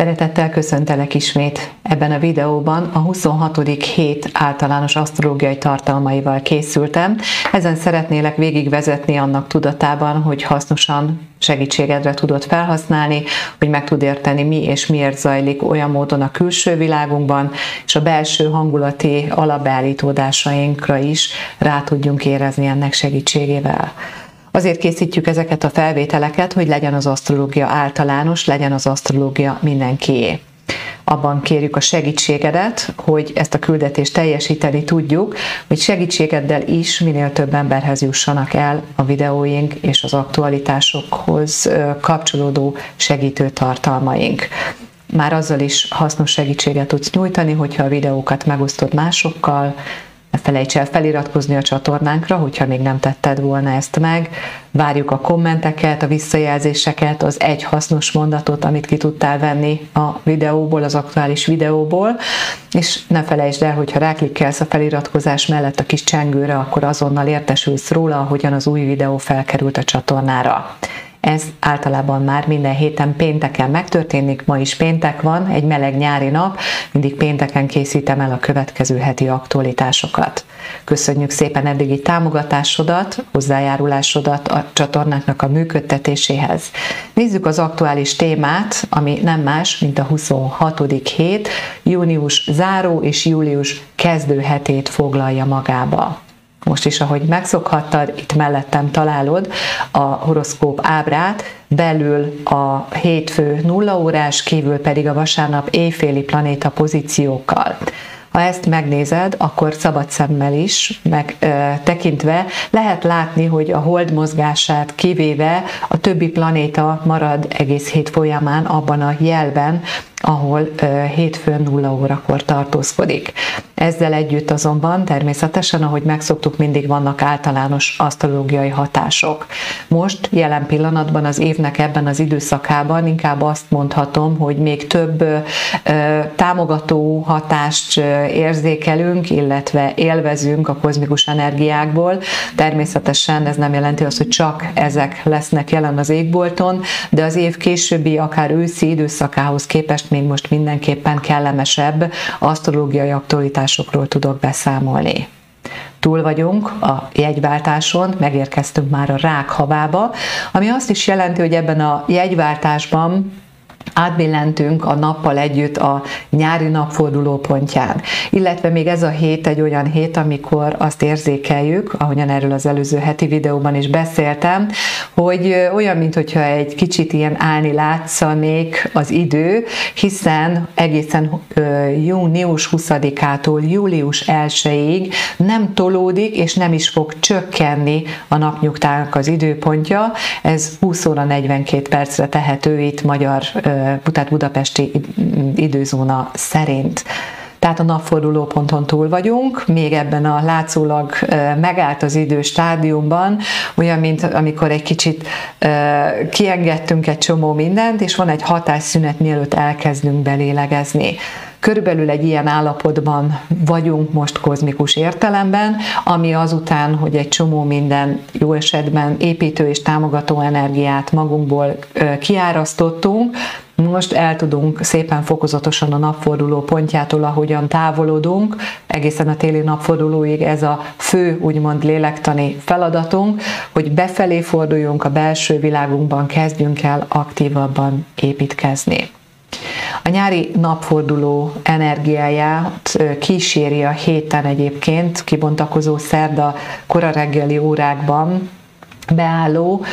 Szeretettel köszöntelek ismét. Ebben a videóban a 26. hét általános asztrológiai tartalmaival készültem. Ezen szeretnélek végigvezetni annak tudatában, hogy hasznosan segítségedre tudod felhasználni, hogy meg tud érteni mi és miért zajlik olyan módon a külső világunkban, és a belső hangulati alapbeállítódásainkra is rá tudjunk érezni ennek segítségével. Azért készítjük ezeket a felvételeket, hogy legyen az asztrológia általános, legyen az asztrológia mindenkié. Abban kérjük a segítségedet, hogy ezt a küldetést teljesíteni tudjuk, hogy segítségeddel is minél több emberhez jussanak el a videóink és az aktualitásokhoz kapcsolódó segítő tartalmaink már azzal is hasznos segítséget tudsz nyújtani, hogyha a videókat megosztod másokkal, ne felejts el feliratkozni a csatornánkra, hogyha még nem tetted volna ezt meg. Várjuk a kommenteket, a visszajelzéseket, az egy hasznos mondatot, amit ki tudtál venni a videóból, az aktuális videóból. És ne felejtsd el, hogyha ráklikkelsz a feliratkozás mellett a kis csengőre, akkor azonnal értesülsz róla, ahogyan az új videó felkerült a csatornára. Ez általában már minden héten pénteken megtörténik, ma is péntek van, egy meleg nyári nap, mindig pénteken készítem el a következő heti aktualitásokat. Köszönjük szépen eddigi támogatásodat, hozzájárulásodat a csatornáknak a működtetéséhez. Nézzük az aktuális témát, ami nem más, mint a 26. hét, június záró és július kezdő hetét foglalja magába most is, ahogy megszokhattad, itt mellettem találod a horoszkóp ábrát, belül a hétfő nulla órás, kívül pedig a vasárnap éjféli planéta pozíciókkal. Ha ezt megnézed, akkor szabad szemmel is, meg ö, tekintve lehet látni, hogy a hold mozgását kivéve a többi planéta marad egész hét folyamán abban a jelben, ahol hétfőn nulla órakor tartózkodik. Ezzel együtt azonban természetesen, ahogy megszoktuk, mindig vannak általános asztrológiai hatások. Most, jelen pillanatban az évnek ebben az időszakában inkább azt mondhatom, hogy még több támogató hatást érzékelünk, illetve élvezünk a kozmikus energiákból. Természetesen ez nem jelenti azt, hogy csak ezek lesznek jelen az égbolton, de az év későbbi, akár őszi időszakához képest még most mindenképpen kellemesebb asztrológiai aktualitásokról tudok beszámolni. Túl vagyunk a jegyváltáson, megérkeztünk már a rák havába, ami azt is jelenti, hogy ebben a jegyváltásban átbillentünk a nappal együtt a nyári napforduló pontján. Illetve még ez a hét egy olyan hét, amikor azt érzékeljük, ahogyan erről az előző heti videóban is beszéltem, hogy olyan, mintha egy kicsit ilyen állni látszanék az idő, hiszen egészen június 20-ától július 1-ig nem tolódik, és nem is fog csökkenni a napnyugtának az időpontja. Ez 20 óra 42 percre tehető itt magyar tehát budapesti időzóna szerint. Tehát a napforduló ponton túl vagyunk, még ebben a látszólag megállt az idő stádiumban, olyan, mint amikor egy kicsit kiengedtünk egy csomó mindent, és van egy hatásszünet, mielőtt elkezdünk belélegezni. Körülbelül egy ilyen állapotban vagyunk most kozmikus értelemben, ami azután, hogy egy csomó minden jó esetben építő és támogató energiát magunkból kiárasztottunk, most el tudunk szépen fokozatosan a napforduló pontjától, ahogyan távolodunk, egészen a téli napfordulóig ez a fő, úgymond lélektani feladatunk, hogy befelé forduljunk a belső világunkban, kezdjünk el aktívabban építkezni. A nyári napforduló energiáját kíséri a héten egyébként kibontakozó szerda kora reggeli órákban beálló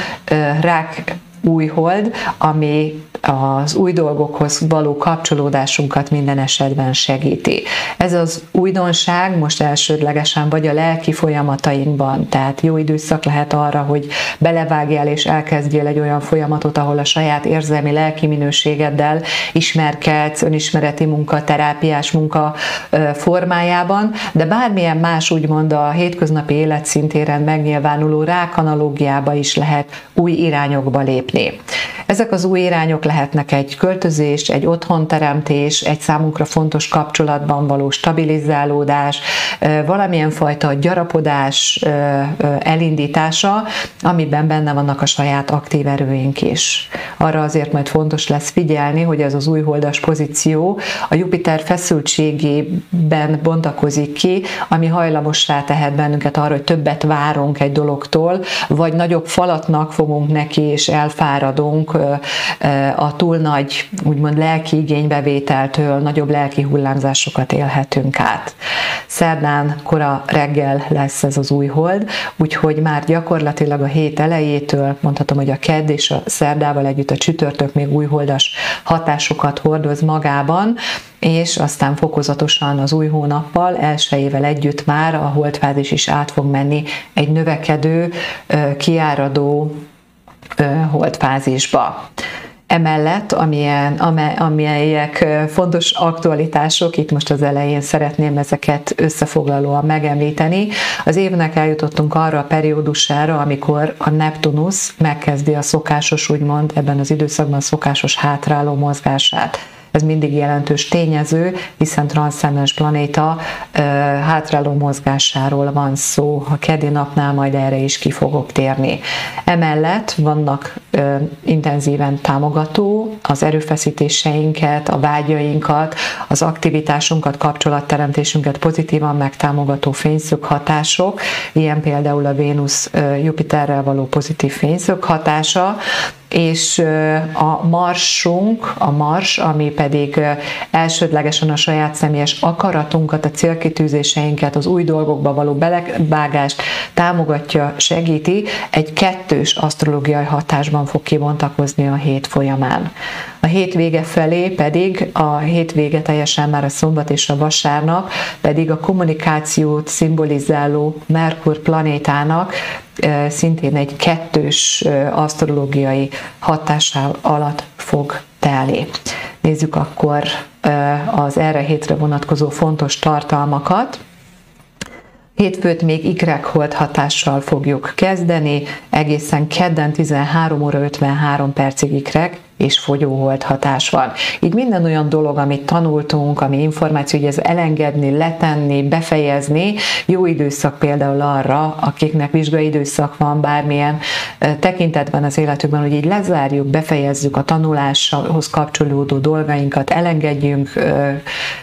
rák új hold, ami az új dolgokhoz való kapcsolódásunkat minden esetben segíti. Ez az újdonság most elsődlegesen vagy a lelki folyamatainkban, tehát jó időszak lehet arra, hogy belevágjál és elkezdjél egy olyan folyamatot, ahol a saját érzelmi lelki minőségeddel ismerkedsz, önismereti munka, terápiás munka formájában, de bármilyen más úgymond a hétköznapi életszintéren megnyilvánuló rákanalógiába is lehet új irányokba lépni. Ezek az új irányok lehetnek egy költözés, egy otthonteremtés, egy számunkra fontos kapcsolatban való stabilizálódás, valamilyen fajta gyarapodás elindítása, amiben benne vannak a saját aktív erőink is. Arra azért majd fontos lesz figyelni, hogy ez az új holdas pozíció a Jupiter feszültségében bontakozik ki, ami hajlamossá tehet bennünket arra, hogy többet várunk egy dologtól, vagy nagyobb falatnak fogunk neki, és elfáradunk a túl nagy, úgymond lelki igénybevételtől, nagyobb lelki hullámzásokat élhetünk át. Szerdán kora reggel lesz ez az új hold, úgyhogy már gyakorlatilag a hét elejétől, mondhatom, hogy a kedd és a szerdával együtt a csütörtök még újholdas hatásokat hordoz magában, és aztán fokozatosan az új hónappal, elsőjével együtt már a holdfázis is át fog menni egy növekedő, kiáradó holdfázisba. Emellett, amilyen, amelyek fontos aktualitások, itt most az elején szeretném ezeket összefoglalóan megemlíteni. Az évnek eljutottunk arra a periódusára, amikor a Neptunus megkezdi a szokásos, úgymond ebben az időszakban szokásos hátráló mozgását ez mindig jelentős tényező, hiszen transzcendens planéta hátráló mozgásáról van szó. A keddi napnál majd erre is ki fogok térni. Emellett vannak intenzíven támogató az erőfeszítéseinket, a vágyainkat, az aktivitásunkat, kapcsolatteremtésünket pozitívan megtámogató fényszög hatások, ilyen például a Vénusz Jupiterrel való pozitív fényszög hatása, és a marsunk, a mars, ami pedig elsődlegesen a saját személyes akaratunkat, a célkitűzéseinket, az új dolgokba való belebágást támogatja, segíti, egy kettős asztrológiai hatásban fog kibontakozni a hét folyamán. A hétvége felé pedig, a hétvége teljesen már a szombat és a vasárnap, pedig a kommunikációt szimbolizáló Merkur planétának szintén egy kettős asztrológiai hatással alatt fog telni. Nézzük akkor az erre hétre vonatkozó fontos tartalmakat. Hétfőt még ikrekholt hatással fogjuk kezdeni, egészen kedden 13 óra 53 percig ikrek, és fogyóholt hatás van. Így minden olyan dolog, amit tanultunk, ami információ, hogy ez elengedni, letenni, befejezni, jó időszak például arra, akiknek vizsgai időszak van bármilyen tekintetben az életükben, hogy így lezárjuk, befejezzük a tanuláshoz kapcsolódó dolgainkat, elengedjünk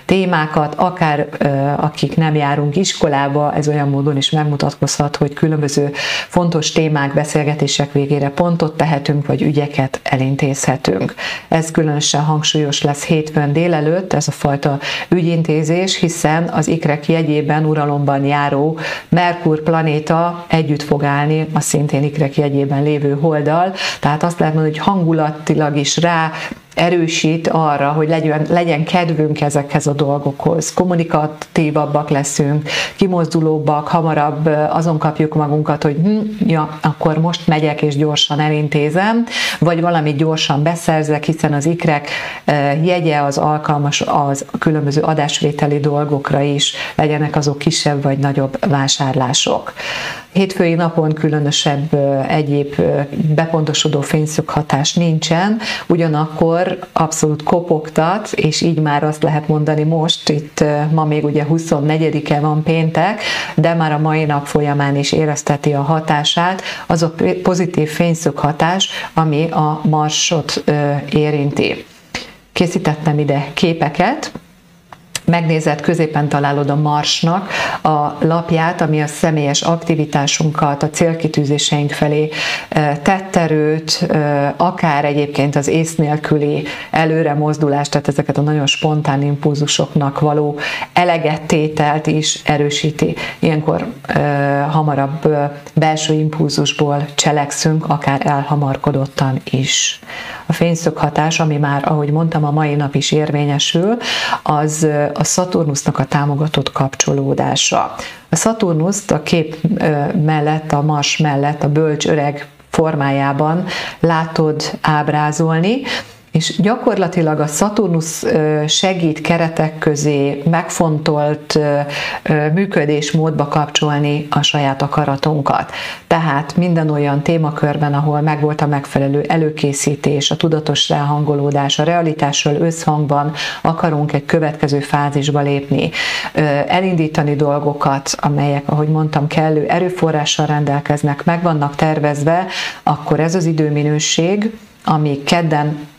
témákat, akár akik nem járunk iskolába, ez olyan módon is megmutatkozhat, hogy különböző fontos témák, beszélgetések végére pontot tehetünk, vagy ügyeket elintézhetünk. Ez különösen hangsúlyos lesz hétfőn délelőtt, ez a fajta ügyintézés, hiszen az ikrek jegyében uralomban járó Merkur planéta együtt fog állni a szintén ikrek jegyében lévő holdal, tehát azt lehet mondani, hogy hangulatilag is rá erősít arra, hogy legyen, legyen kedvünk ezekhez a dolgokhoz. Kommunikatívabbak leszünk, kimozdulóbbak, hamarabb azon kapjuk magunkat, hogy hm, ja, akkor most megyek és gyorsan elintézem, vagy valamit gyorsan beszerzek, hiszen az ikrek jegye az alkalmas az különböző adásvételi dolgokra is, legyenek azok kisebb vagy nagyobb vásárlások. Hétfői napon különösebb egyéb bepontosodó fényszöghatás nincsen, ugyanakkor abszolút kopogtat, és így már azt lehet mondani most, itt ma még ugye 24-e van péntek, de már a mai nap folyamán is érezteti a hatását, az a pozitív fényszöghatás, ami a marsot érinti. Készítettem ide képeket, megnézed, középen találod a Marsnak a lapját, ami a személyes aktivitásunkat, a célkitűzéseink felé tett erőt, akár egyébként az ész nélküli előre mozdulást, tehát ezeket a nagyon spontán impulzusoknak való elegettételt is erősíti. Ilyenkor hamarabb belső impulzusból cselekszünk, akár elhamarkodottan is. A fényszöghatás, ami már, ahogy mondtam, a mai nap is érvényesül, az a Szaturnusznak a támogatott kapcsolódása. A Szaturnuszt a kép mellett, a Mars mellett, a bölcs öreg formájában látod ábrázolni, és gyakorlatilag a Saturnus segít keretek közé megfontolt működésmódba kapcsolni a saját akaratunkat. Tehát minden olyan témakörben, ahol megvolt a megfelelő előkészítés, a tudatos ráhangolódás, a realitással összhangban akarunk egy következő fázisba lépni, elindítani dolgokat, amelyek, ahogy mondtam, kellő erőforrással rendelkeznek, meg vannak tervezve, akkor ez az időminőség, ami kedden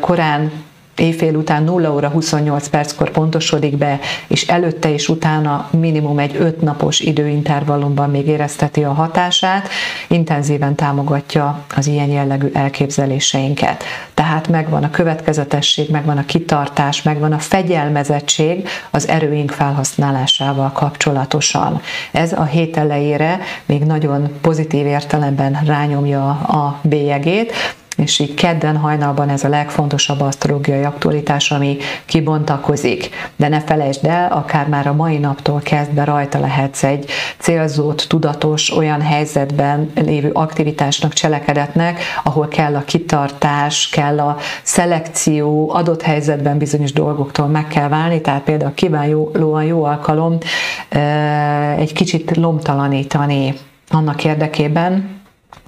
korán éjfél után 0 óra 28 perckor pontosodik be, és előtte és utána minimum egy 5 napos időintervallumban még érezteti a hatását, intenzíven támogatja az ilyen jellegű elképzeléseinket. Tehát megvan a következetesség, megvan a kitartás, megvan a fegyelmezettség az erőink felhasználásával kapcsolatosan. Ez a hét elejére még nagyon pozitív értelemben rányomja a bélyegét, és így kedden hajnalban ez a legfontosabb asztrológiai aktualitás, ami kibontakozik. De ne felejtsd el, akár már a mai naptól kezdve rajta lehetsz egy célzott, tudatos, olyan helyzetben lévő aktivitásnak, cselekedetnek, ahol kell a kitartás, kell a szelekció, adott helyzetben bizonyos dolgoktól meg kell válni, tehát például kiválóan jó alkalom egy kicsit lomtalanítani annak érdekében,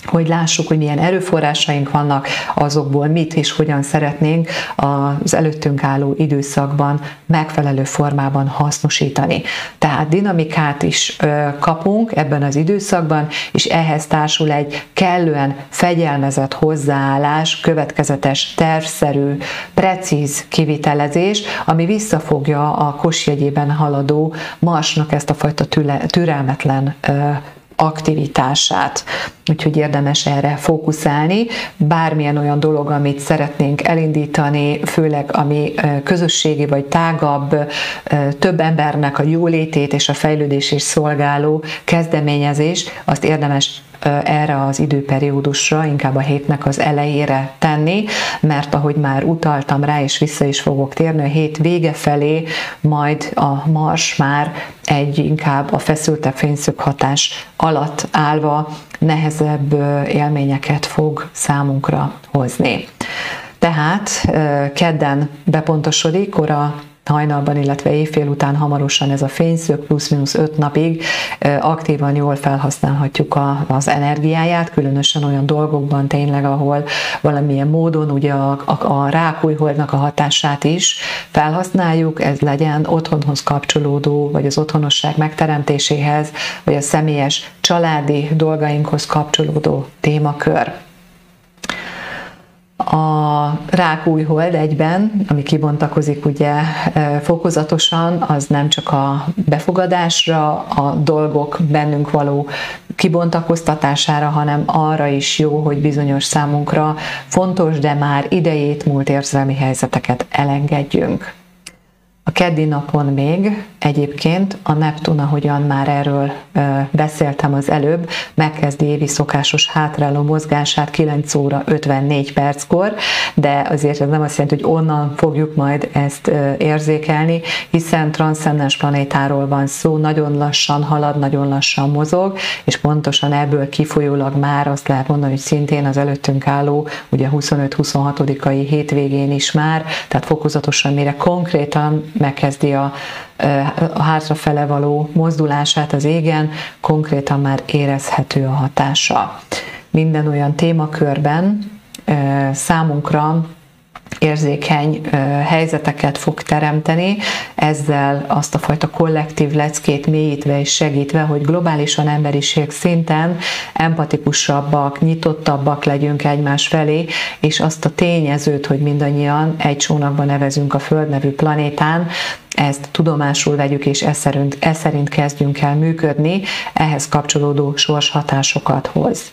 hogy lássuk, hogy milyen erőforrásaink vannak, azokból mit és hogyan szeretnénk az előttünk álló időszakban megfelelő formában hasznosítani. Tehát dinamikát is kapunk ebben az időszakban, és ehhez társul egy kellően fegyelmezett hozzáállás, következetes, tervszerű, precíz kivitelezés, ami visszafogja a kosjegyében haladó marsnak ezt a fajta türelmetlen aktivitását. Úgyhogy érdemes erre fókuszálni. Bármilyen olyan dolog, amit szeretnénk elindítani, főleg ami közösségi vagy tágabb, több embernek a jólétét és a fejlődését szolgáló kezdeményezés, azt érdemes erre az időperiódusra, inkább a hétnek az elejére tenni, mert ahogy már utaltam rá, és vissza is fogok térni, a hét vége felé majd a Mars már egy inkább a feszültebb fényszög hatás alatt állva nehezebb élményeket fog számunkra hozni. Tehát kedden bepontosodik, kora hajnalban, illetve éjfél után hamarosan ez a fényszög plusz-minusz 5 napig aktívan jól felhasználhatjuk a, az energiáját, különösen olyan dolgokban tényleg, ahol valamilyen módon ugye a, a, a rákújholdnak a hatását is felhasználjuk, ez legyen otthonhoz kapcsolódó, vagy az otthonosság megteremtéséhez, vagy a személyes családi dolgainkhoz kapcsolódó témakör a rákújhold egyben, ami kibontakozik ugye e, fokozatosan, az nem csak a befogadásra, a dolgok bennünk való kibontakoztatására, hanem arra is jó, hogy bizonyos számunkra fontos, de már idejét múlt érzelmi helyzeteket elengedjünk. A keddi napon még egyébként a Neptun, ahogyan már erről beszéltem az előbb, megkezdi évi szokásos hátráló mozgását 9 óra 54 perckor, de azért ez nem azt jelenti, hogy onnan fogjuk majd ezt érzékelni, hiszen transzcendens planétáról van szó, nagyon lassan halad, nagyon lassan mozog, és pontosan ebből kifolyólag már azt lehet mondani, hogy szintén az előttünk álló, ugye 25-26-ai hétvégén is már, tehát fokozatosan mire konkrétan megkezdi a, a hátrafele való mozdulását az égen, konkrétan már érezhető a hatása. Minden olyan témakörben számunkra érzékeny helyzeteket fog teremteni, ezzel azt a fajta kollektív leckét mélyítve és segítve, hogy globálisan emberiség szinten empatikusabbak, nyitottabbak legyünk egymás felé, és azt a tényezőt, hogy mindannyian egy csónakban nevezünk a Föld nevű planétán, ezt tudomásul vegyük, és ez szerint, ez szerint kezdjünk el működni, ehhez kapcsolódó sorshatásokat hoz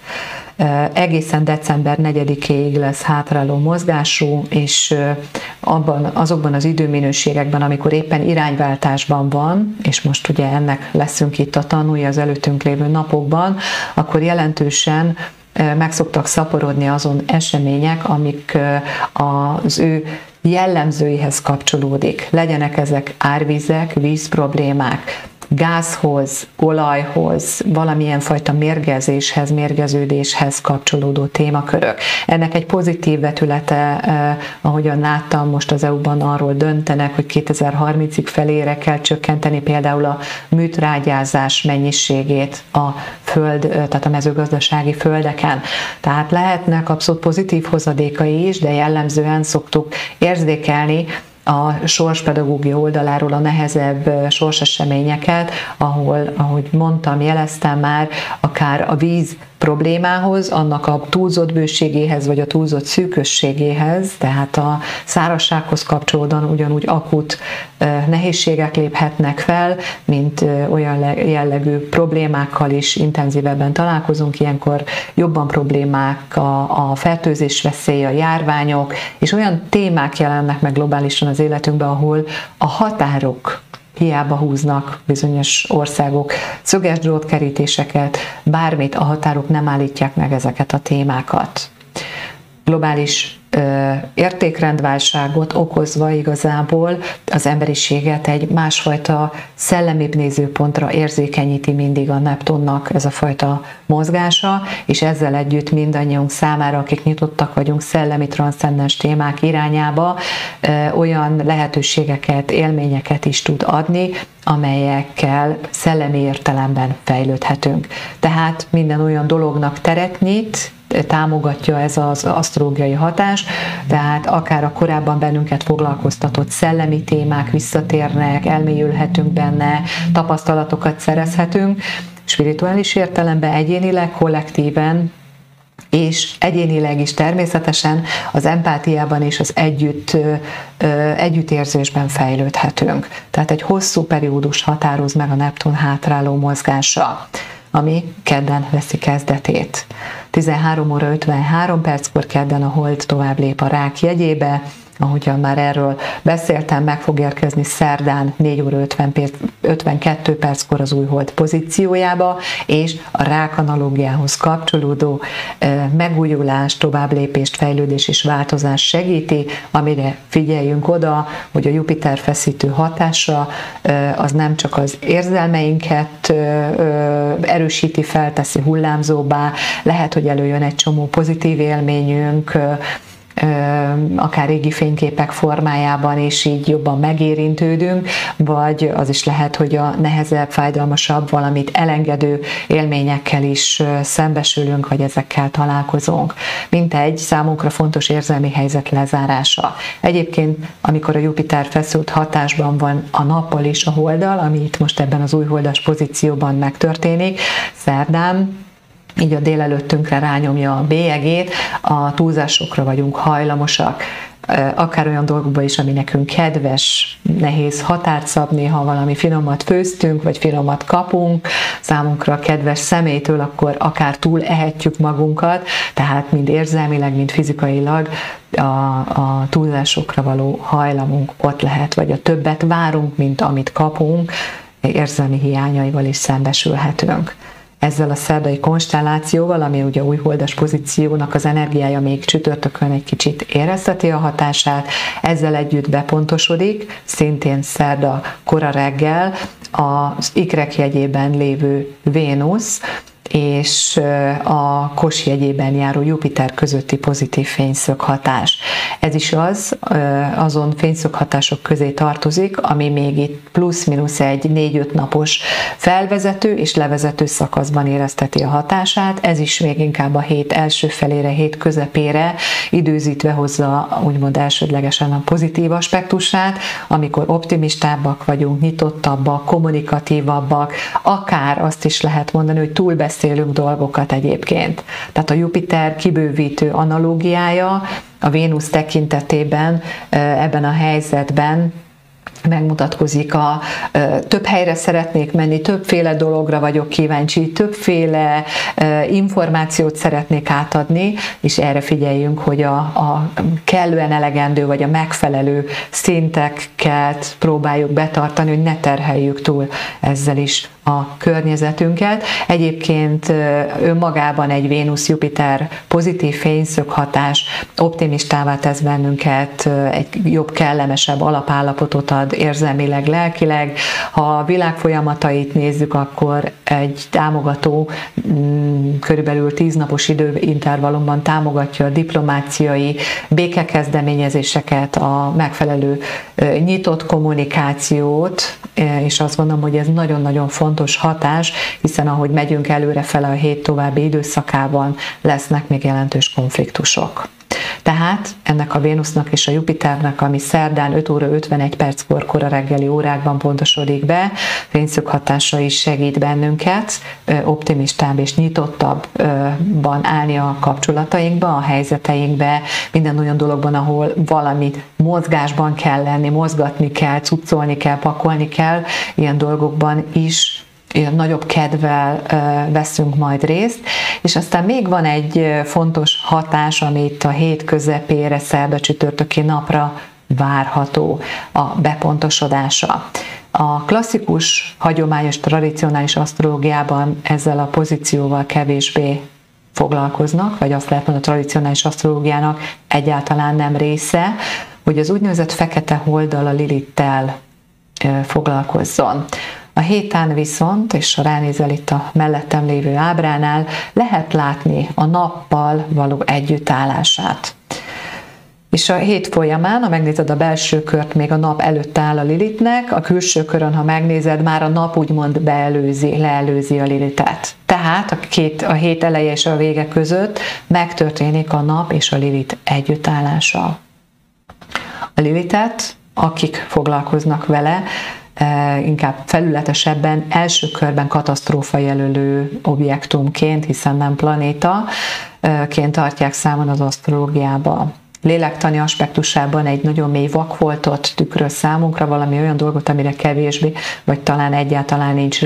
egészen december 4-éig lesz hátráló mozgású, és abban, azokban az időminőségekben, amikor éppen irányváltásban van, és most ugye ennek leszünk itt a tanulja az előttünk lévő napokban, akkor jelentősen meg szoktak szaporodni azon események, amik az ő jellemzőihez kapcsolódik. Legyenek ezek árvizek, víz problémák, gázhoz, olajhoz, valamilyen fajta mérgezéshez, mérgeződéshez kapcsolódó témakörök. Ennek egy pozitív vetülete, eh, ahogyan láttam, most az EU-ban arról döntenek, hogy 2030-ig felére kell csökkenteni például a műtrágyázás mennyiségét a föld, eh, tehát a mezőgazdasági földeken. Tehát lehetnek abszolút pozitív hozadékai is, de jellemzően szoktuk érzékelni, a sorspedagógia oldaláról a nehezebb sorseseményeket, ahol, ahogy mondtam, jeleztem már, akár a víz problémához, annak a túlzott bőségéhez, vagy a túlzott szűkösségéhez, tehát a szárazsághoz kapcsolódóan ugyanúgy akut nehézségek léphetnek fel, mint olyan jellegű problémákkal is intenzívebben találkozunk, ilyenkor jobban problémák a, a fertőzés veszély, a járványok, és olyan témák jelennek meg globálisan az életünkben, ahol a határok hiába húznak bizonyos országok szöges drótkerítéseket, bármit, a határok nem állítják meg ezeket a témákat. Globális értékrendválságot okozva igazából az emberiséget egy másfajta szellemibb nézőpontra érzékenyíti mindig a Neptunnak ez a fajta mozgása, és ezzel együtt mindannyiunk számára, akik nyitottak vagyunk szellemi transzcendens témák irányába, olyan lehetőségeket, élményeket is tud adni, amelyekkel szellemi értelemben fejlődhetünk. Tehát minden olyan dolognak teret nyit, támogatja ez az asztrológiai hatás, tehát akár a korábban bennünket foglalkoztatott szellemi témák visszatérnek, elmélyülhetünk benne, tapasztalatokat szerezhetünk, spirituális értelemben, egyénileg, kollektíven, és egyénileg is természetesen az empátiában és az együtt, együttérzésben fejlődhetünk. Tehát egy hosszú periódus határoz meg a Neptun hátráló mozgása ami kedden veszi kezdetét. 13 óra 53 perckor kedden a hold tovább lép a rák jegyébe, ahogyan már erről beszéltem, meg fog érkezni szerdán 4 óra 50 perc, 52 perckor az új hold pozíciójába, és a rák analógiához kapcsolódó megújulás, továbblépést, fejlődés és változás segíti, amire figyeljünk oda, hogy a Jupiter feszítő hatása az nem csak az érzelmeinket erősíti, felteszi hullámzóbbá, lehet, hogy előjön egy csomó pozitív élményünk, akár régi fényképek formájában, és így jobban megérintődünk, vagy az is lehet, hogy a nehezebb, fájdalmasabb, valamit elengedő élményekkel is szembesülünk, vagy ezekkel találkozunk. Mint egy számunkra fontos érzelmi helyzet lezárása. Egyébként, amikor a Jupiter feszült hatásban van a nappal és a holdal, ami itt most ebben az új holdas pozícióban megtörténik, szerdán így a délelőttünkre rányomja a bélyegét, a túlzásokra vagyunk hajlamosak, akár olyan dolgokba is, ami nekünk kedves, nehéz határt szabni, ha valami finomat főztünk, vagy finomat kapunk, számunkra kedves szemétől, akkor akár túl ehetjük magunkat, tehát mind érzelmileg, mind fizikailag a, a túlzásokra való hajlamunk ott lehet, vagy a többet várunk, mint amit kapunk, érzelmi hiányaival is szembesülhetünk ezzel a szerdai konstellációval, ami ugye új holdas pozíciónak az energiája még csütörtökön egy kicsit érezteti a hatását, ezzel együtt bepontosodik, szintén szerda kora reggel az ikrek jegyében lévő Vénusz, és a Kos jegyében járó Jupiter közötti pozitív fényszög hatás. Ez is az, azon fényszög hatások közé tartozik, ami még itt plusz-minusz egy 4-5 napos felvezető és levezető szakaszban érezteti a hatását. Ez is még inkább a hét első felére, hét közepére időzítve hozza úgymond elsődlegesen a pozitív aspektusát, amikor optimistábbak vagyunk, nyitottabbak, kommunikatívabbak, akár azt is lehet mondani, hogy túlbeszélünk beszélünk dolgokat egyébként. Tehát a Jupiter kibővítő analógiája a Vénusz tekintetében ebben a helyzetben megmutatkozik a több helyre szeretnék menni, többféle dologra vagyok kíváncsi, többféle információt szeretnék átadni, és erre figyeljünk, hogy a, a kellően elegendő vagy a megfelelő szinteket próbáljuk betartani, hogy ne terheljük túl ezzel is a környezetünket. Egyébként önmagában egy Vénusz-Jupiter pozitív fényszög hatás optimistává tesz bennünket, egy jobb, kellemesebb alapállapotot ad, érzelmileg, lelkileg. Ha a világ folyamatait nézzük, akkor egy támogató mm, körülbelül tíznapos időintervallumban támogatja a diplomáciai békekezdeményezéseket, a megfelelő nyitott kommunikációt, és azt gondolom, hogy ez nagyon-nagyon fontos hatás, hiszen ahogy megyünk előre fele a hét további időszakában, lesznek még jelentős konfliktusok. Tehát ennek a Vénusznak és a Jupiternek, ami szerdán 5 óra 51 perckor kora reggeli órákban pontosodik be, fényszög hatása is segít bennünket optimistább és nyitottabban állni a kapcsolatainkba, a helyzeteinkbe, minden olyan dologban, ahol valamit mozgásban kell lenni, mozgatni kell, cuccolni kell, pakolni kell, ilyen dolgokban is nagyobb kedvel veszünk majd részt. És aztán még van egy fontos hatás, amit a hét közepére, szerda csütörtöki napra várható a bepontosodása. A klasszikus, hagyományos, tradicionális asztrológiában ezzel a pozícióval kevésbé foglalkoznak, vagy azt lehet mondani, a tradicionális asztrológiának egyáltalán nem része, hogy az úgynevezett fekete holdal a Lilittel foglalkozzon. A hétán viszont, és ránézel itt a mellettem lévő ábránál, lehet látni a nappal való együttállását. És a hét folyamán, ha megnézed a belső kört, még a nap előtt áll a Lilitnek, a külső körön, ha megnézed, már a nap úgymond beelőzi, leelőzi a Lilitet. Tehát a, két, a hét eleje és a vége között megtörténik a nap és a Lilit együttállása. A Lilitet, akik foglalkoznak vele, inkább felületesebben első körben katasztrófa jelölő objektumként, hiszen nem planéta, ként tartják számon az asztrológiába. Lélektani aspektusában egy nagyon mély vakfoltot tükröz számunkra, valami olyan dolgot, amire kevésbé, vagy talán egyáltalán nincs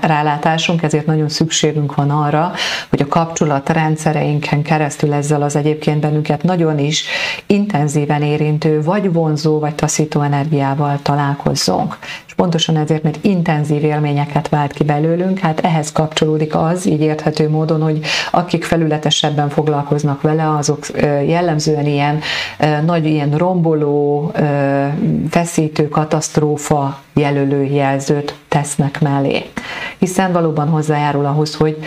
rálátásunk, ezért nagyon szükségünk van arra, hogy a kapcsolatrendszereinken keresztül ezzel az egyébként bennünket nagyon is intenzíven érintő, vagy vonzó, vagy taszító energiával találkozzunk pontosan ezért, mert intenzív élményeket vált ki belőlünk, hát ehhez kapcsolódik az, így érthető módon, hogy akik felületesebben foglalkoznak vele, azok jellemzően ilyen nagy ilyen romboló, feszítő katasztrófa jelölő jelzőt tesznek mellé. Hiszen valóban hozzájárul ahhoz, hogy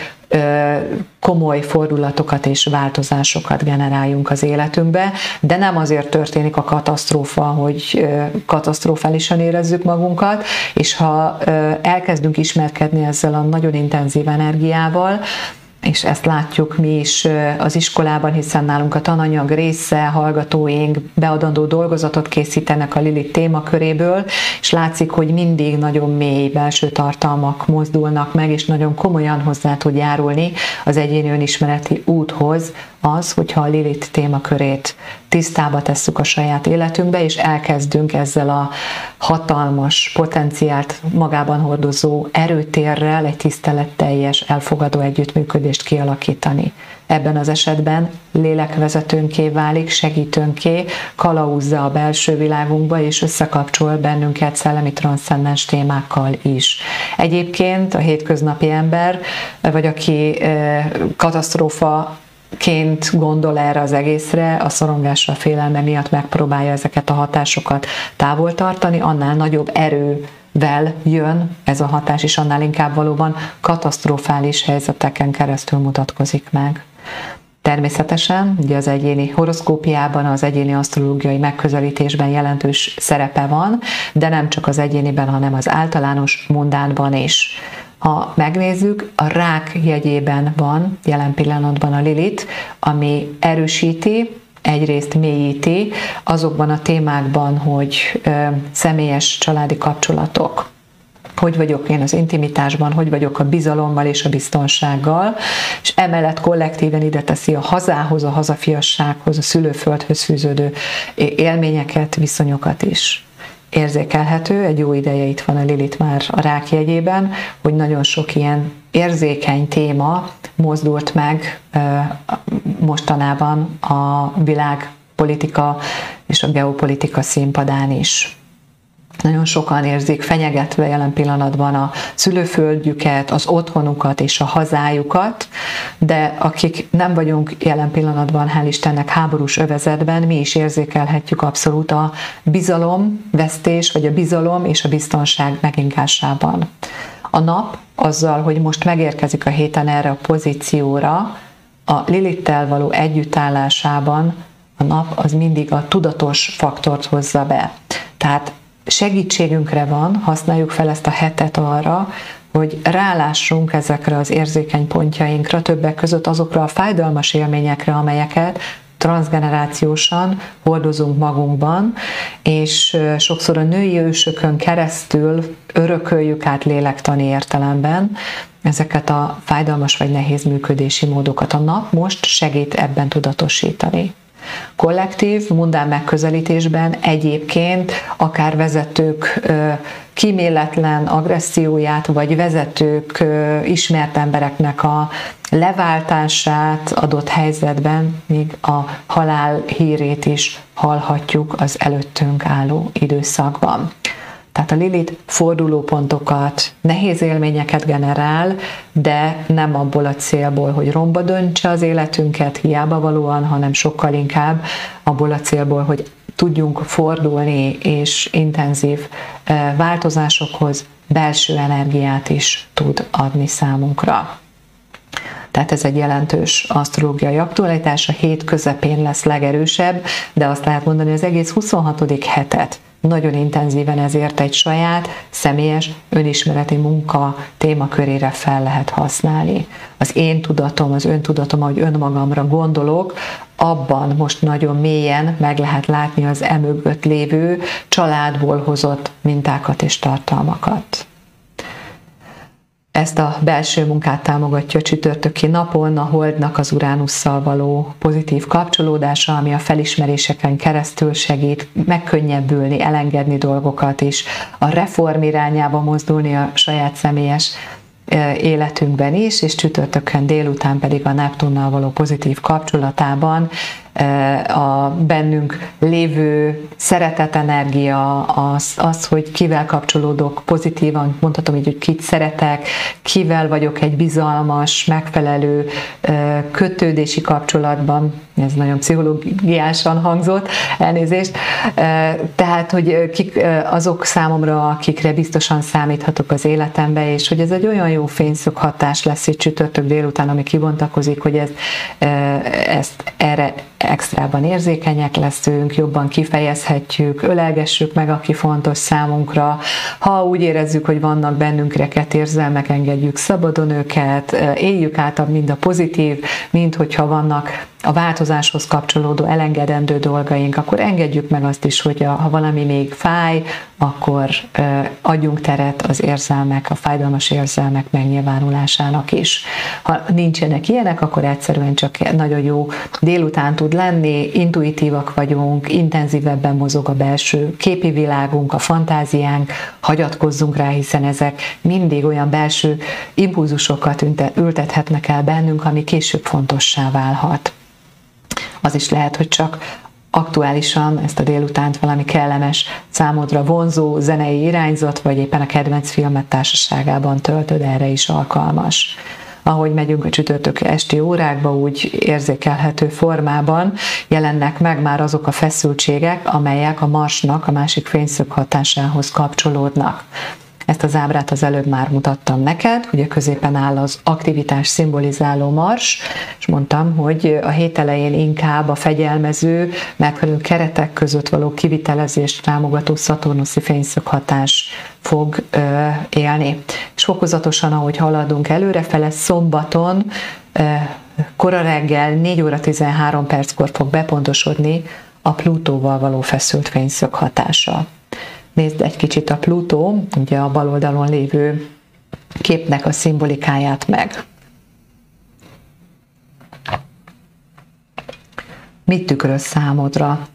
komoly fordulatokat és változásokat generáljunk az életünkbe, de nem azért történik a katasztrófa, hogy katasztrofálisan érezzük magunkat, és ha elkezdünk ismerkedni ezzel a nagyon intenzív energiával, és ezt látjuk mi is az iskolában, hiszen nálunk a tananyag része, hallgatóink beadandó dolgozatot készítenek a Lili témaköréből, és látszik, hogy mindig nagyon mély belső tartalmak mozdulnak meg, és nagyon komolyan hozzá tud járulni az egyéni önismereti úthoz, az, hogyha a Lilit témakörét tisztába tesszük a saját életünkbe, és elkezdünk ezzel a hatalmas potenciált magában hordozó erőtérrel egy tiszteletteljes, elfogadó együttműködést kialakítani. Ebben az esetben lélekvezetőnké válik, segítőnké, kalauzza a belső világunkba, és összekapcsol bennünket szellemi transzcendens témákkal is. Egyébként a hétköznapi ember, vagy aki eh, katasztrófa ként gondol erre az egészre, a szorongásra, a félelme miatt megpróbálja ezeket a hatásokat távol tartani, annál nagyobb erő vel jön ez a hatás, és annál inkább valóban katasztrofális helyzeteken keresztül mutatkozik meg. Természetesen, ugye az egyéni horoszkópiában, az egyéni asztrológiai megközelítésben jelentős szerepe van, de nem csak az egyéniben, hanem az általános mundánban is. Ha megnézzük, a rák jegyében van jelen pillanatban a Lilit, ami erősíti, egyrészt mélyíti azokban a témákban, hogy ö, személyes családi kapcsolatok, hogy vagyok én az intimitásban, hogy vagyok a bizalommal és a biztonsággal, és emellett kollektíven ide teszi a hazához, a hazafiassághoz, a szülőföldhöz fűződő élményeket, viszonyokat is érzékelhető, egy jó ideje itt van a Lilit már a rák jegyében, hogy nagyon sok ilyen érzékeny téma mozdult meg mostanában a világpolitika és a geopolitika színpadán is. Nagyon sokan érzik fenyegetve jelen pillanatban a szülőföldjüket, az otthonukat és a hazájukat, de akik nem vagyunk jelen pillanatban, hál' Istennek háborús övezetben, mi is érzékelhetjük abszolút a bizalom vesztés, vagy a bizalom és a biztonság megingásában. A nap azzal, hogy most megérkezik a héten erre a pozícióra, a Lilittel való együttállásában a nap az mindig a tudatos faktort hozza be. Tehát segítségünkre van, használjuk fel ezt a hetet arra, hogy rálássunk ezekre az érzékeny pontjainkra, többek között azokra a fájdalmas élményekre, amelyeket transgenerációsan hordozunk magunkban, és sokszor a női ősökön keresztül örököljük át lélektani értelemben ezeket a fájdalmas vagy nehéz működési módokat. A nap most segít ebben tudatosítani. Kollektív, mundán megközelítésben egyébként akár vezetők kíméletlen agresszióját, vagy vezetők ismert embereknek a leváltását adott helyzetben, míg a halál hírét is hallhatjuk az előttünk álló időszakban. Tehát a Lilith fordulópontokat, nehéz élményeket generál, de nem abból a célból, hogy romba döntse az életünket hiába valóan, hanem sokkal inkább abból a célból, hogy tudjunk fordulni és intenzív változásokhoz belső energiát is tud adni számunkra. Tehát ez egy jelentős asztrológiai aktualitás, a hét közepén lesz legerősebb, de azt lehet mondani, hogy az egész 26. hetet nagyon intenzíven ezért egy saját, személyes, önismereti munka témakörére fel lehet használni. Az én tudatom, az öntudatom, ahogy önmagamra gondolok, abban most nagyon mélyen meg lehet látni az emögött lévő családból hozott mintákat és tartalmakat. Ezt a belső munkát támogatja a csütörtöki napon a Holdnak az Uránusszal való pozitív kapcsolódása, ami a felismeréseken keresztül segít megkönnyebbülni, elengedni dolgokat is, a reform irányába mozdulni a saját személyes életünkben is, és csütörtökön délután pedig a Neptunnal való pozitív kapcsolatában a bennünk lévő szeretetenergia, az, az, hogy kivel kapcsolódok pozitívan, mondhatom így, hogy kit szeretek, kivel vagyok egy bizalmas, megfelelő kötődési kapcsolatban, ez nagyon pszichológiásan hangzott, elnézést, tehát, hogy kik azok számomra, akikre biztosan számíthatok az életembe, és hogy ez egy olyan jó fényszög hatás lesz itt csütörtök délután, ami kibontakozik, hogy ez, ezt erre extrában érzékenyek leszünk, jobban kifejezhetjük, ölelgessük meg, aki fontos számunkra. Ha úgy érezzük, hogy vannak bennünk reket érzelmek, engedjük szabadon őket, éljük át mind a pozitív, mint hogyha vannak a változáshoz kapcsolódó elengedendő dolgaink, akkor engedjük meg azt is, hogy a, ha valami még fáj, akkor ö, adjunk teret az érzelmek, a fájdalmas érzelmek megnyilvánulásának is. Ha nincsenek ilyenek, akkor egyszerűen csak nagyon jó délután tud lenni, intuitívak vagyunk, intenzívebben mozog a belső képi világunk, a fantáziánk, hagyatkozzunk rá, hiszen ezek mindig olyan belső impulzusokat ültethetnek el bennünk, ami később fontossá válhat az is lehet, hogy csak aktuálisan ezt a délutánt valami kellemes, számodra vonzó zenei irányzat, vagy éppen a kedvenc filmet társaságában töltöd, erre is alkalmas. Ahogy megyünk a csütörtök esti órákba, úgy érzékelhető formában jelennek meg már azok a feszültségek, amelyek a marsnak, a másik fényszög hatásához kapcsolódnak. Ezt az ábrát az előbb már mutattam neked, ugye középen áll az aktivitás szimbolizáló mars, és mondtam, hogy a hét elején inkább a fegyelmező, megfelelő keretek között való kivitelezést támogató szaturnuszi fényszöghatás fog ö, élni. És fokozatosan, ahogy haladunk előrefele, szombaton ö, kora reggel 4 óra 13 perckor fog bepontosodni a Plutóval való feszült fényszög hatása. Nézd egy kicsit a Plutó, ugye a bal oldalon lévő képnek a szimbolikáját meg. Mit tükröz számodra?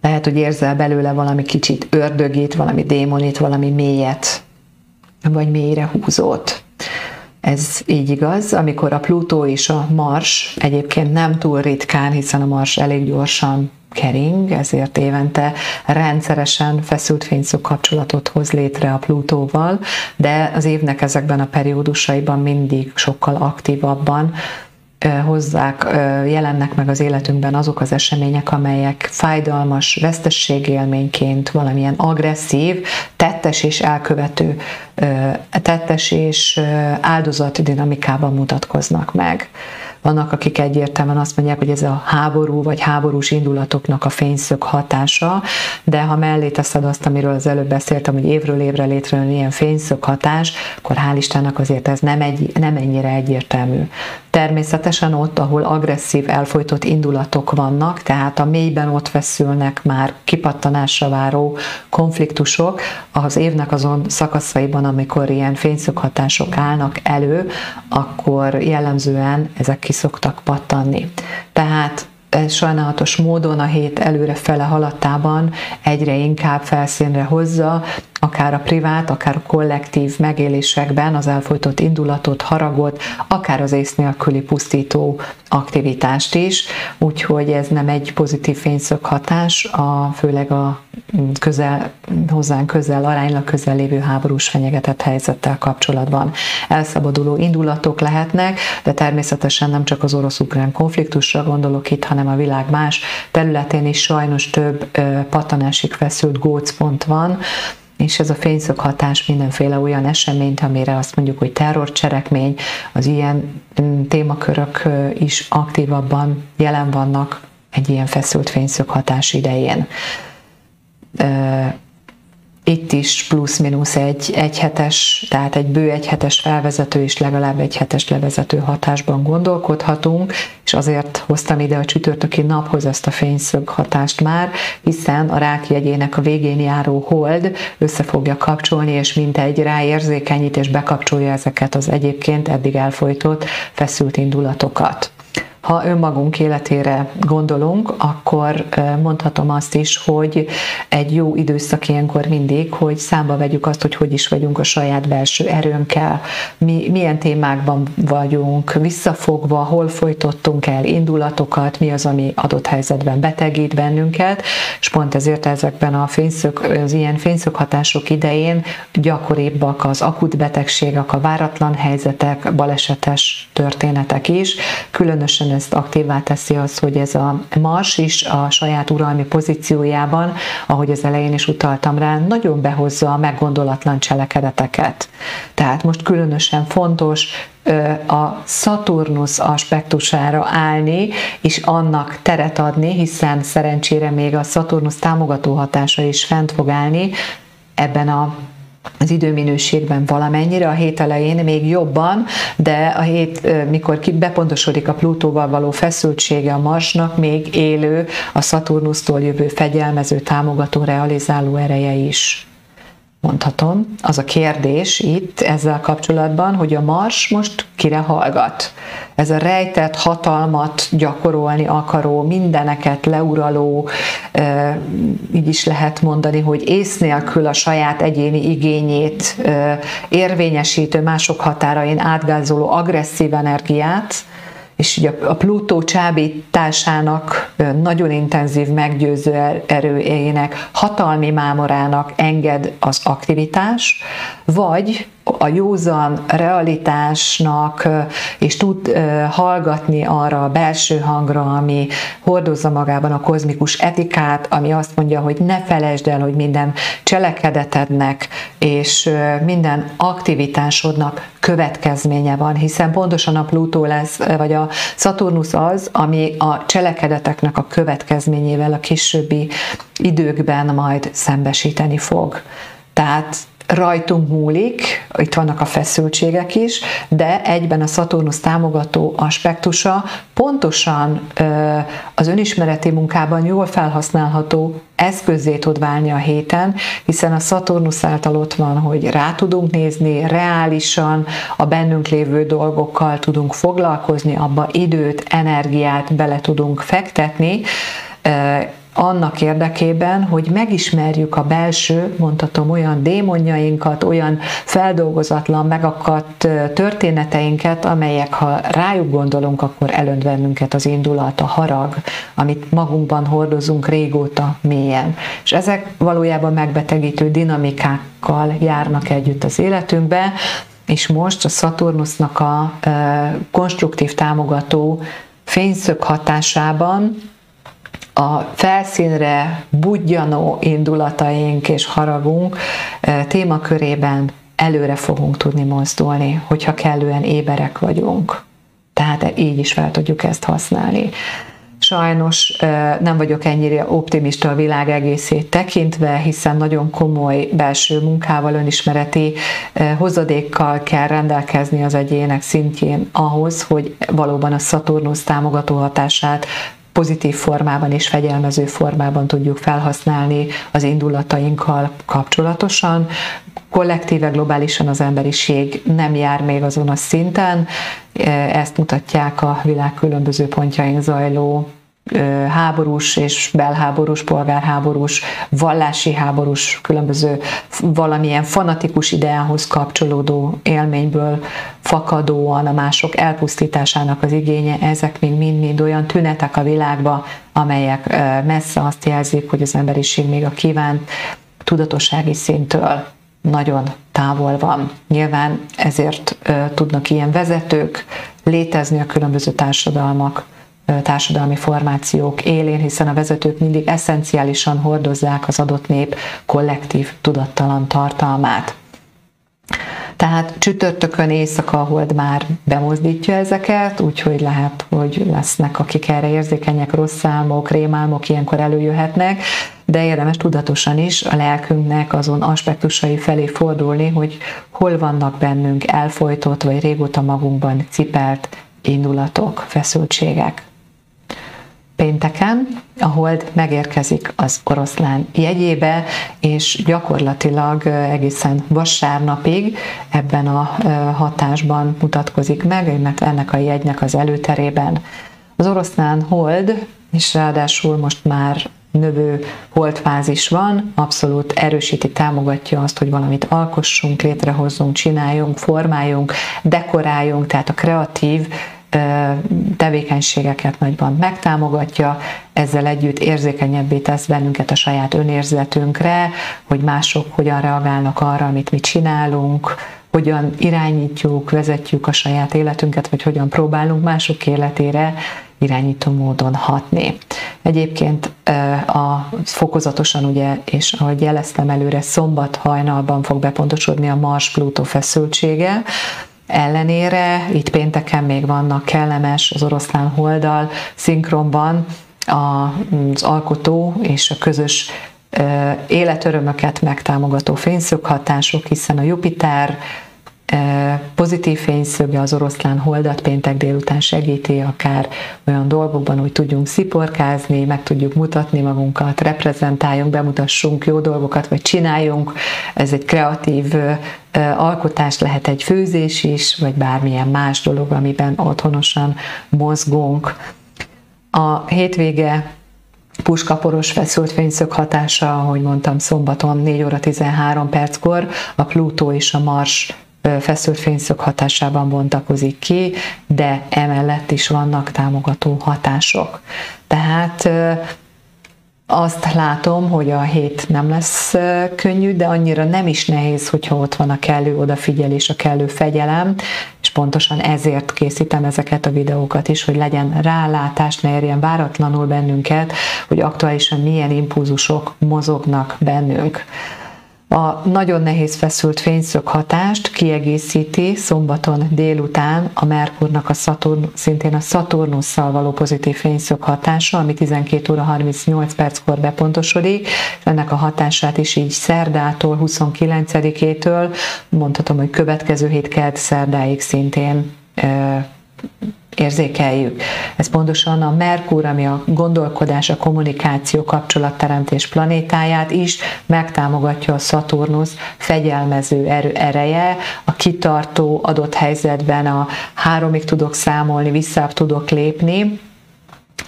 Lehet, hogy érzel belőle valami kicsit ördögét, valami démonit, valami mélyet, vagy mélyre húzót. Ez így igaz, amikor a Plutó és a Mars egyébként nem túl ritkán, hiszen a Mars elég gyorsan kering, ezért évente rendszeresen feszült fényszög kapcsolatot hoz létre a Plutóval, de az évnek ezekben a periódusaiban mindig sokkal aktívabban hozzák, jelennek meg az életünkben azok az események, amelyek fájdalmas vesztességélményként valamilyen agresszív, tettes és elkövető, tettes és áldozat dinamikában mutatkoznak meg. Vannak, akik egyértelműen azt mondják, hogy ez a háború vagy háborús indulatoknak a fényszög hatása, de ha mellé teszed azt, amiről az előbb beszéltem, hogy évről évre létrejön ilyen fényszög hatás, akkor hál' Istennek azért ez nem, egy, nem ennyire egyértelmű. Természetesen ott, ahol agresszív, elfolytott indulatok vannak, tehát a mélyben ott feszülnek már kipattanásra váró konfliktusok, az évnek azon szakaszaiban, amikor ilyen fényszöghatások állnak elő, akkor jellemzően ezek ki szoktak pattanni. Tehát sajnálatos módon a hét előre fele haladtában egyre inkább felszínre hozza akár a privát, akár a kollektív megélésekben az elfolytott indulatot, haragot, akár az ész nélküli pusztító aktivitást is, úgyhogy ez nem egy pozitív fényszög hatás, a, főleg a közel, hozzánk közel, aránylag közel lévő háborús fenyegetett helyzettel kapcsolatban. Elszabaduló indulatok lehetnek, de természetesen nem csak az orosz-ukrán konfliktusra gondolok itt, hanem a világ más területén is. Sajnos több patanásig feszült gócpont van, és ez a fényszög hatás mindenféle olyan eseményt, amire azt mondjuk, hogy terrorcselekmény, az ilyen mm, témakörök is aktívabban jelen vannak egy ilyen feszült fényszög hatás idején itt is plusz-minusz egy, egy hetes, tehát egy bő egy hetes felvezető és legalább egy hetes levezető hatásban gondolkodhatunk, és azért hoztam ide a csütörtöki naphoz ezt a fényszög hatást már, hiszen a rák jegyének a végén járó hold össze fogja kapcsolni, és mint egy ráérzékenyít és bekapcsolja ezeket az egyébként eddig elfolytott feszült indulatokat. Ha önmagunk életére gondolunk, akkor mondhatom azt is, hogy egy jó időszak ilyenkor mindig, hogy számba vegyük azt, hogy hogy is vagyunk a saját belső erőnkkel, mi, milyen témákban vagyunk visszafogva, hol folytottunk el indulatokat, mi az, ami adott helyzetben betegít bennünket, és pont ezért ezekben a fényszök, az ilyen fényszöghatások idején gyakoribbak az akut betegségek, a váratlan helyzetek, balesetes történetek is, különösen ezt aktívvá teszi az, hogy ez a Mars is a saját uralmi pozíciójában, ahogy az elején is utaltam rá, nagyon behozza a meggondolatlan cselekedeteket. Tehát most különösen fontos a Saturnus aspektusára állni, és annak teret adni, hiszen szerencsére még a Saturnus támogató hatása is fent fog állni ebben a az időminőségben valamennyire, a hét elején még jobban, de a hét, mikor bepontosodik a Plutóval való feszültsége a Marsnak, még élő, a Szaturnusztól jövő fegyelmező, támogató, realizáló ereje is mondhatom. Az a kérdés itt ezzel kapcsolatban, hogy a Mars most kire hallgat. Ez a rejtett hatalmat gyakorolni akaró, mindeneket leuraló, így is lehet mondani, hogy ész nélkül a saját egyéni igényét érvényesítő, mások határain átgázoló agresszív energiát, és ugye a Plutó csábításának nagyon intenzív meggyőző erőjének, hatalmi mámorának enged az aktivitás, vagy a józan realitásnak, és tud hallgatni arra a belső hangra, ami hordozza magában a kozmikus etikát, ami azt mondja, hogy ne felejtsd el, hogy minden cselekedetednek és minden aktivitásodnak következménye van, hiszen pontosan a Plutó lesz, vagy a Saturnus az, ami a cselekedeteknek a következményével a későbbi időkben majd szembesíteni fog. Tehát rajtunk múlik, itt vannak a feszültségek is, de egyben a Szaturnusz támogató aspektusa pontosan az önismereti munkában jól felhasználható eszközé tud válni a héten, hiszen a Szaturnusz által ott van, hogy rá tudunk nézni, reálisan a bennünk lévő dolgokkal tudunk foglalkozni, abba időt, energiát bele tudunk fektetni, annak érdekében, hogy megismerjük a belső, mondhatom, olyan démonjainkat, olyan feldolgozatlan, megakadt történeteinket, amelyek, ha rájuk gondolunk, akkor elönt bennünket az indulat, a harag, amit magunkban hordozunk régóta mélyen. És ezek valójában megbetegítő dinamikákkal járnak együtt az életünkbe, és most a Saturnusnak a konstruktív támogató fényszög hatásában a felszínre budjanó indulataink és haragunk témakörében előre fogunk tudni mozdulni, hogyha kellően éberek vagyunk. Tehát így is fel tudjuk ezt használni. Sajnos nem vagyok ennyire optimista a világ egészét tekintve, hiszen nagyon komoly belső munkával, önismereti hozadékkal kell rendelkezni az egyének szintjén ahhoz, hogy valóban a Szaturnusz támogató hatását pozitív formában és fegyelmező formában tudjuk felhasználni az indulatainkkal kapcsolatosan. Kollektíve, globálisan az emberiség nem jár még azon a szinten, ezt mutatják a világ különböző pontjain zajló háborús és belháborús, polgárháborús, vallási háborús, különböző valamilyen fanatikus ideához kapcsolódó élményből fakadóan a mások elpusztításának az igénye, ezek még mind-mind olyan tünetek a világba, amelyek messze azt jelzik, hogy az emberiség még a kívánt tudatossági szintől nagyon távol van. Nyilván ezért tudnak ilyen vezetők létezni a különböző társadalmak, társadalmi formációk élén, hiszen a vezetők mindig eszenciálisan hordozzák az adott nép kollektív tudattalan tartalmát. Tehát csütörtökön éjszaka a hold már bemozdítja ezeket, úgyhogy lehet, hogy lesznek, akik erre érzékenyek, rossz álmok, rémálmok ilyenkor előjöhetnek, de érdemes tudatosan is a lelkünknek azon aspektusai felé fordulni, hogy hol vannak bennünk elfolytott vagy régóta magunkban cipelt indulatok, feszültségek pénteken a hold megérkezik az oroszlán jegyébe, és gyakorlatilag egészen vasárnapig ebben a hatásban mutatkozik meg, mert ennek a jegynek az előterében. Az oroszlán hold, és ráadásul most már növő holdfázis van, abszolút erősíti, támogatja azt, hogy valamit alkossunk, létrehozzunk, csináljunk, formáljunk, dekoráljunk, tehát a kreatív tevékenységeket nagyban megtámogatja, ezzel együtt érzékenyebbé tesz bennünket a saját önérzetünkre, hogy mások hogyan reagálnak arra, amit mi csinálunk, hogyan irányítjuk, vezetjük a saját életünket, vagy hogyan próbálunk mások életére irányító módon hatni. Egyébként a fokozatosan ugye, és ahogy jeleztem előre, szombat hajnalban fog bepontosodni a Mars-Pluto feszültsége, ellenére itt pénteken még vannak kellemes az oroszlán holdal szinkronban az alkotó és a közös életörömöket megtámogató fényszöghatások, hiszen a Jupiter pozitív fényszöge az oroszlán holdat péntek délután segíti akár olyan dolgokban, hogy tudjunk sziporkázni, meg tudjuk mutatni magunkat, reprezentáljunk, bemutassunk jó dolgokat, vagy csináljunk. Ez egy kreatív alkotás lehet egy főzés is, vagy bármilyen más dolog, amiben otthonosan mozgunk. A hétvége puskaporos feszült fényszög hatása, ahogy mondtam, szombaton 4 óra 13 perckor a Plutó és a Mars feszült fényszög hatásában bontakozik ki, de emellett is vannak támogató hatások. Tehát azt látom, hogy a hét nem lesz könnyű, de annyira nem is nehéz, hogyha ott van a kellő odafigyelés, a kellő fegyelem, és pontosan ezért készítem ezeket a videókat is, hogy legyen rálátás, ne érjen váratlanul bennünket, hogy aktuálisan milyen impulzusok mozognak bennünk. A nagyon nehéz feszült fényszög hatást kiegészíti szombaton délután a Merkurnak a Saturn, szintén a Szaturnusszal való pozitív fényszög hatása, ami 12 óra 38 perckor bepontosodik. Ennek a hatását is így szerdától, 29-től, mondhatom, hogy következő hét kelt szerdáig szintén érzékeljük. Ez pontosan a Merkur, ami a gondolkodás, a kommunikáció, kapcsolatteremtés planétáját is megtámogatja a Szaturnusz fegyelmező erő, ereje, a kitartó adott helyzetben a háromig tudok számolni, visszább tudok lépni,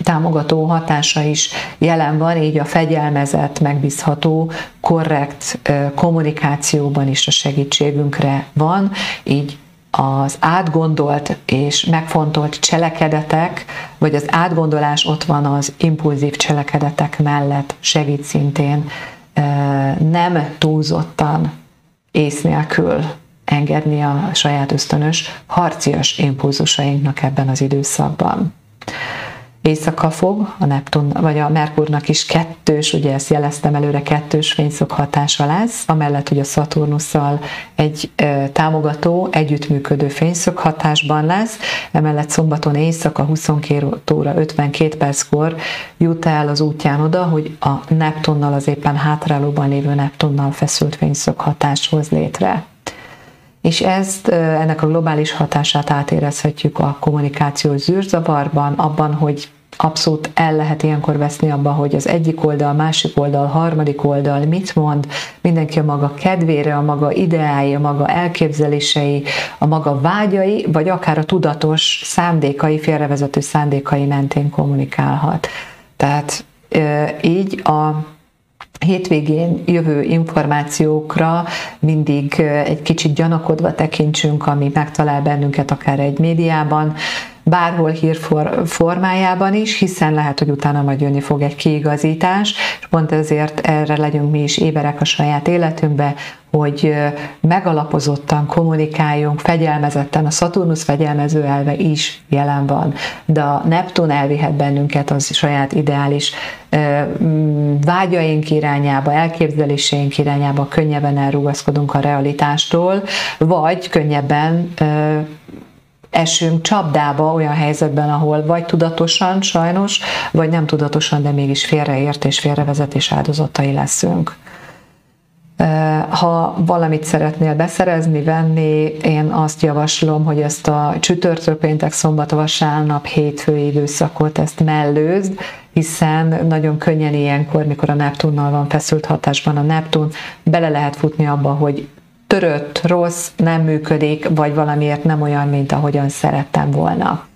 támogató hatása is jelen van, így a fegyelmezett, megbízható, korrekt kommunikációban is a segítségünkre van, így az átgondolt és megfontolt cselekedetek, vagy az átgondolás ott van az impulzív cselekedetek mellett, segít szintén nem túlzottan ész nélkül engedni a saját ösztönös harcias impulzusainknak ebben az időszakban éjszaka fog, a Neptun, vagy a Merkurnak is kettős, ugye ezt jeleztem előre, kettős fényszok hatása lesz, amellett, hogy a Szaturnusszal egy e, támogató, együttműködő fényszok hatásban lesz, emellett szombaton éjszaka 22 óra 52 perckor jut el az útján oda, hogy a Neptunnal, az éppen hátrálóban lévő Neptunnal feszült fényszok hatás hoz létre. És ezt, ennek a globális hatását átérezhetjük a kommunikációs zűrzavarban, abban, hogy abszolút el lehet ilyenkor veszni abba, hogy az egyik oldal, másik oldal, harmadik oldal mit mond, mindenki a maga kedvére, a maga ideái, a maga elképzelései, a maga vágyai, vagy akár a tudatos szándékai, félrevezető szándékai mentén kommunikálhat. Tehát így a hétvégén jövő információkra mindig egy kicsit gyanakodva tekintsünk, ami megtalál bennünket akár egy médiában, bárhol hírfor formájában is, hiszen lehet, hogy utána majd jönni fog egy kiigazítás, és pont ezért erre legyünk mi is éberek a saját életünkbe, hogy megalapozottan kommunikáljunk, fegyelmezetten, a Szaturnusz fegyelmező elve is jelen van, de a Neptun elvihet bennünket az saját ideális vágyaink irányába, elképzeléseink irányába, könnyebben elrugaszkodunk a realitástól, vagy könnyebben esünk csapdába olyan helyzetben, ahol vagy tudatosan sajnos, vagy nem tudatosan, de mégis félreért és félrevezetés áldozatai leszünk. Ha valamit szeretnél beszerezni, venni, én azt javaslom, hogy ezt a csütörtök, péntek, szombat, vasárnap, hétfői időszakot ezt mellőzd, hiszen nagyon könnyen ilyenkor, mikor a Neptunnal van feszült hatásban a Neptun, bele lehet futni abba, hogy törött, rossz, nem működik, vagy valamiért nem olyan, mint ahogyan szerettem volna.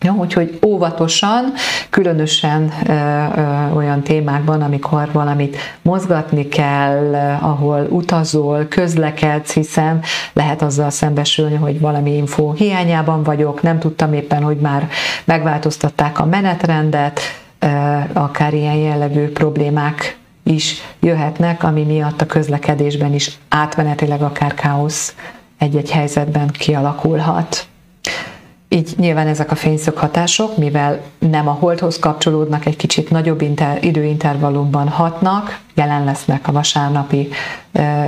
Ja, úgyhogy óvatosan, különösen ö, ö, olyan témákban, amikor valamit mozgatni kell, ahol utazol, közlekedsz, hiszen lehet azzal szembesülni, hogy valami info hiányában vagyok, nem tudtam éppen, hogy már megváltoztatták a menetrendet, ö, akár ilyen jellegű problémák is jöhetnek, ami miatt a közlekedésben is átmenetileg akár káosz egy-egy helyzetben kialakulhat. Így nyilván ezek a fényszöghatások, mivel nem a holdhoz kapcsolódnak, egy kicsit nagyobb inter, időintervallumban hatnak, jelen lesznek a vasárnapi,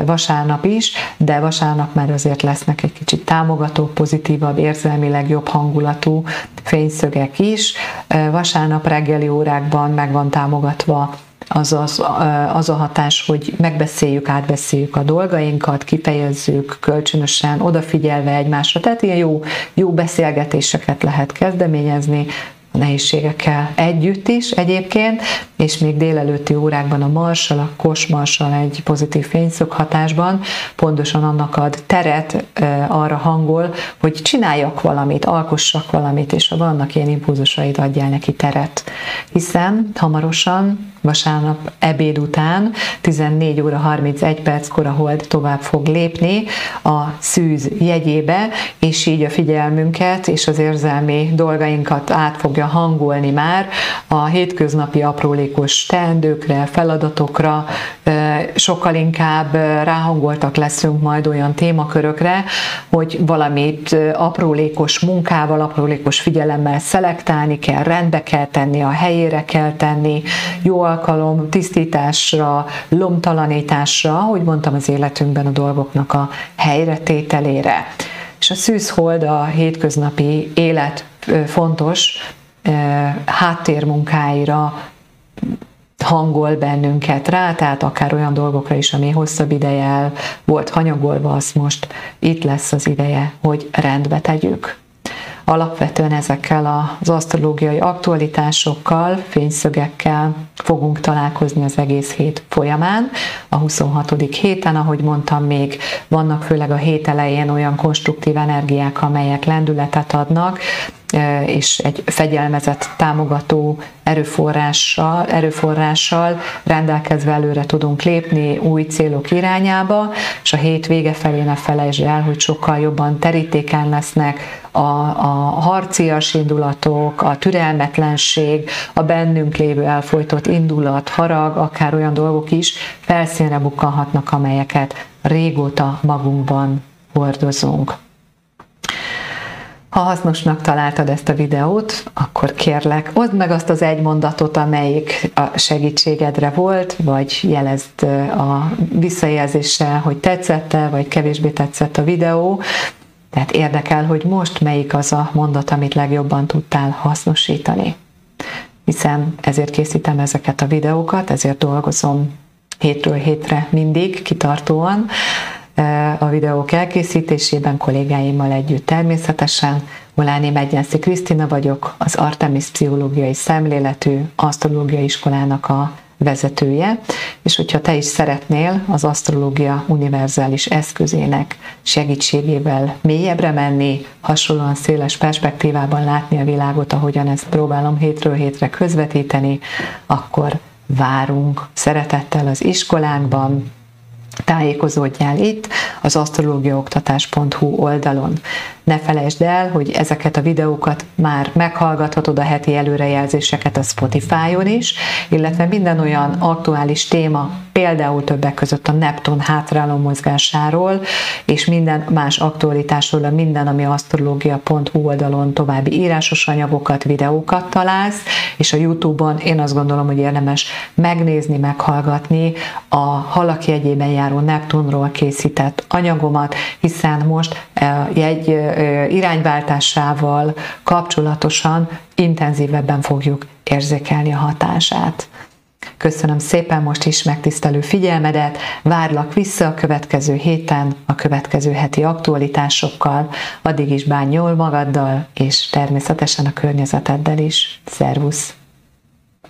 vasárnap is, de vasárnap már azért lesznek egy kicsit támogató, pozitívabb, érzelmileg jobb hangulatú fényszögek is. Vasárnap reggeli órákban meg van támogatva az, az, az a hatás, hogy megbeszéljük, átbeszéljük a dolgainkat, kifejezzük kölcsönösen, odafigyelve egymásra. Tehát ilyen jó, jó beszélgetéseket lehet kezdeményezni, a nehézségekkel együtt is egyébként, és még délelőtti órákban a marsal, a kosmarsal egy pozitív fényszög hatásban pontosan annak ad teret arra hangol, hogy csináljak valamit, alkossak valamit, és ha vannak ilyen impulzusaid, adjál neki teret. Hiszen hamarosan vasárnap ebéd után 14 óra 31 perckor a hold tovább fog lépni a szűz jegyébe, és így a figyelmünket és az érzelmi dolgainkat át fogja hangolni már a hétköznapi aprólékos teendőkre, feladatokra, sokkal inkább ráhangoltak leszünk majd olyan témakörökre, hogy valamit aprólékos munkával, aprólékos figyelemmel szelektálni kell, rendbe kell tenni, a helyére kell tenni, jó alkalom tisztításra, lomtalanításra, hogy mondtam az életünkben a dolgoknak a helyretételére. És a szűzhold a hétköznapi élet fontos háttérmunkáira hangol bennünket rá, tehát akár olyan dolgokra is, ami hosszabb ideje el volt hanyagolva, azt most itt lesz az ideje, hogy rendbe tegyük. Alapvetően ezekkel az asztrológiai aktualitásokkal, fényszögekkel fogunk találkozni az egész hét folyamán. A 26. héten, ahogy mondtam, még vannak főleg a hét elején olyan konstruktív energiák, amelyek lendületet adnak, és egy fegyelmezett támogató erőforrással, erőforrással rendelkezve előre tudunk lépni új célok irányába, és a hét vége felé ne felejtsd el, hogy sokkal jobban terítéken lesznek a, a harcias indulatok, a türelmetlenség, a bennünk lévő elfolytott indulat, harag, akár olyan dolgok is felszínre bukkanhatnak, amelyeket régóta magunkban hordozunk. Ha hasznosnak találtad ezt a videót, akkor kérlek, oszd meg azt az egy mondatot, amelyik a segítségedre volt, vagy jelezd a visszajelzéssel, hogy tetszette, vagy kevésbé tetszett a videó. Tehát érdekel, hogy most melyik az a mondat, amit legjobban tudtál hasznosítani. Hiszen ezért készítem ezeket a videókat, ezért dolgozom hétről hétre mindig, kitartóan, a videók elkészítésében kollégáimmal együtt természetesen. Oláni Megyenszi Krisztina vagyok, az Artemis Pszichológiai Szemléletű Asztrológiai Iskolának a vezetője, és hogyha te is szeretnél az asztrológia univerzális eszközének segítségével mélyebbre menni, hasonlóan széles perspektívában látni a világot, ahogyan ezt próbálom hétről hétre közvetíteni, akkor várunk szeretettel az iskolánkban, tájékozódjál itt az asztrológiaoktatás.hu oldalon. Ne felejtsd el, hogy ezeket a videókat már meghallgathatod a heti előrejelzéseket a Spotify-on is, illetve minden olyan aktuális téma, például többek között a Neptun hátráló mozgásáról, és minden más aktualitásról, a minden, ami asztrológia.hu oldalon további írásos anyagokat, videókat találsz, és a YouTube-on én azt gondolom, hogy érdemes megnézni, meghallgatni a halaki egyében járó Neptunról készített anyagomat, hiszen most egy irányváltásával kapcsolatosan intenzívebben fogjuk érzékelni a hatását. Köszönöm szépen most is megtisztelő figyelmedet, várlak vissza a következő héten, a következő heti aktualitásokkal, addig is bánj jól magaddal, és természetesen a környezeteddel is. Szervusz!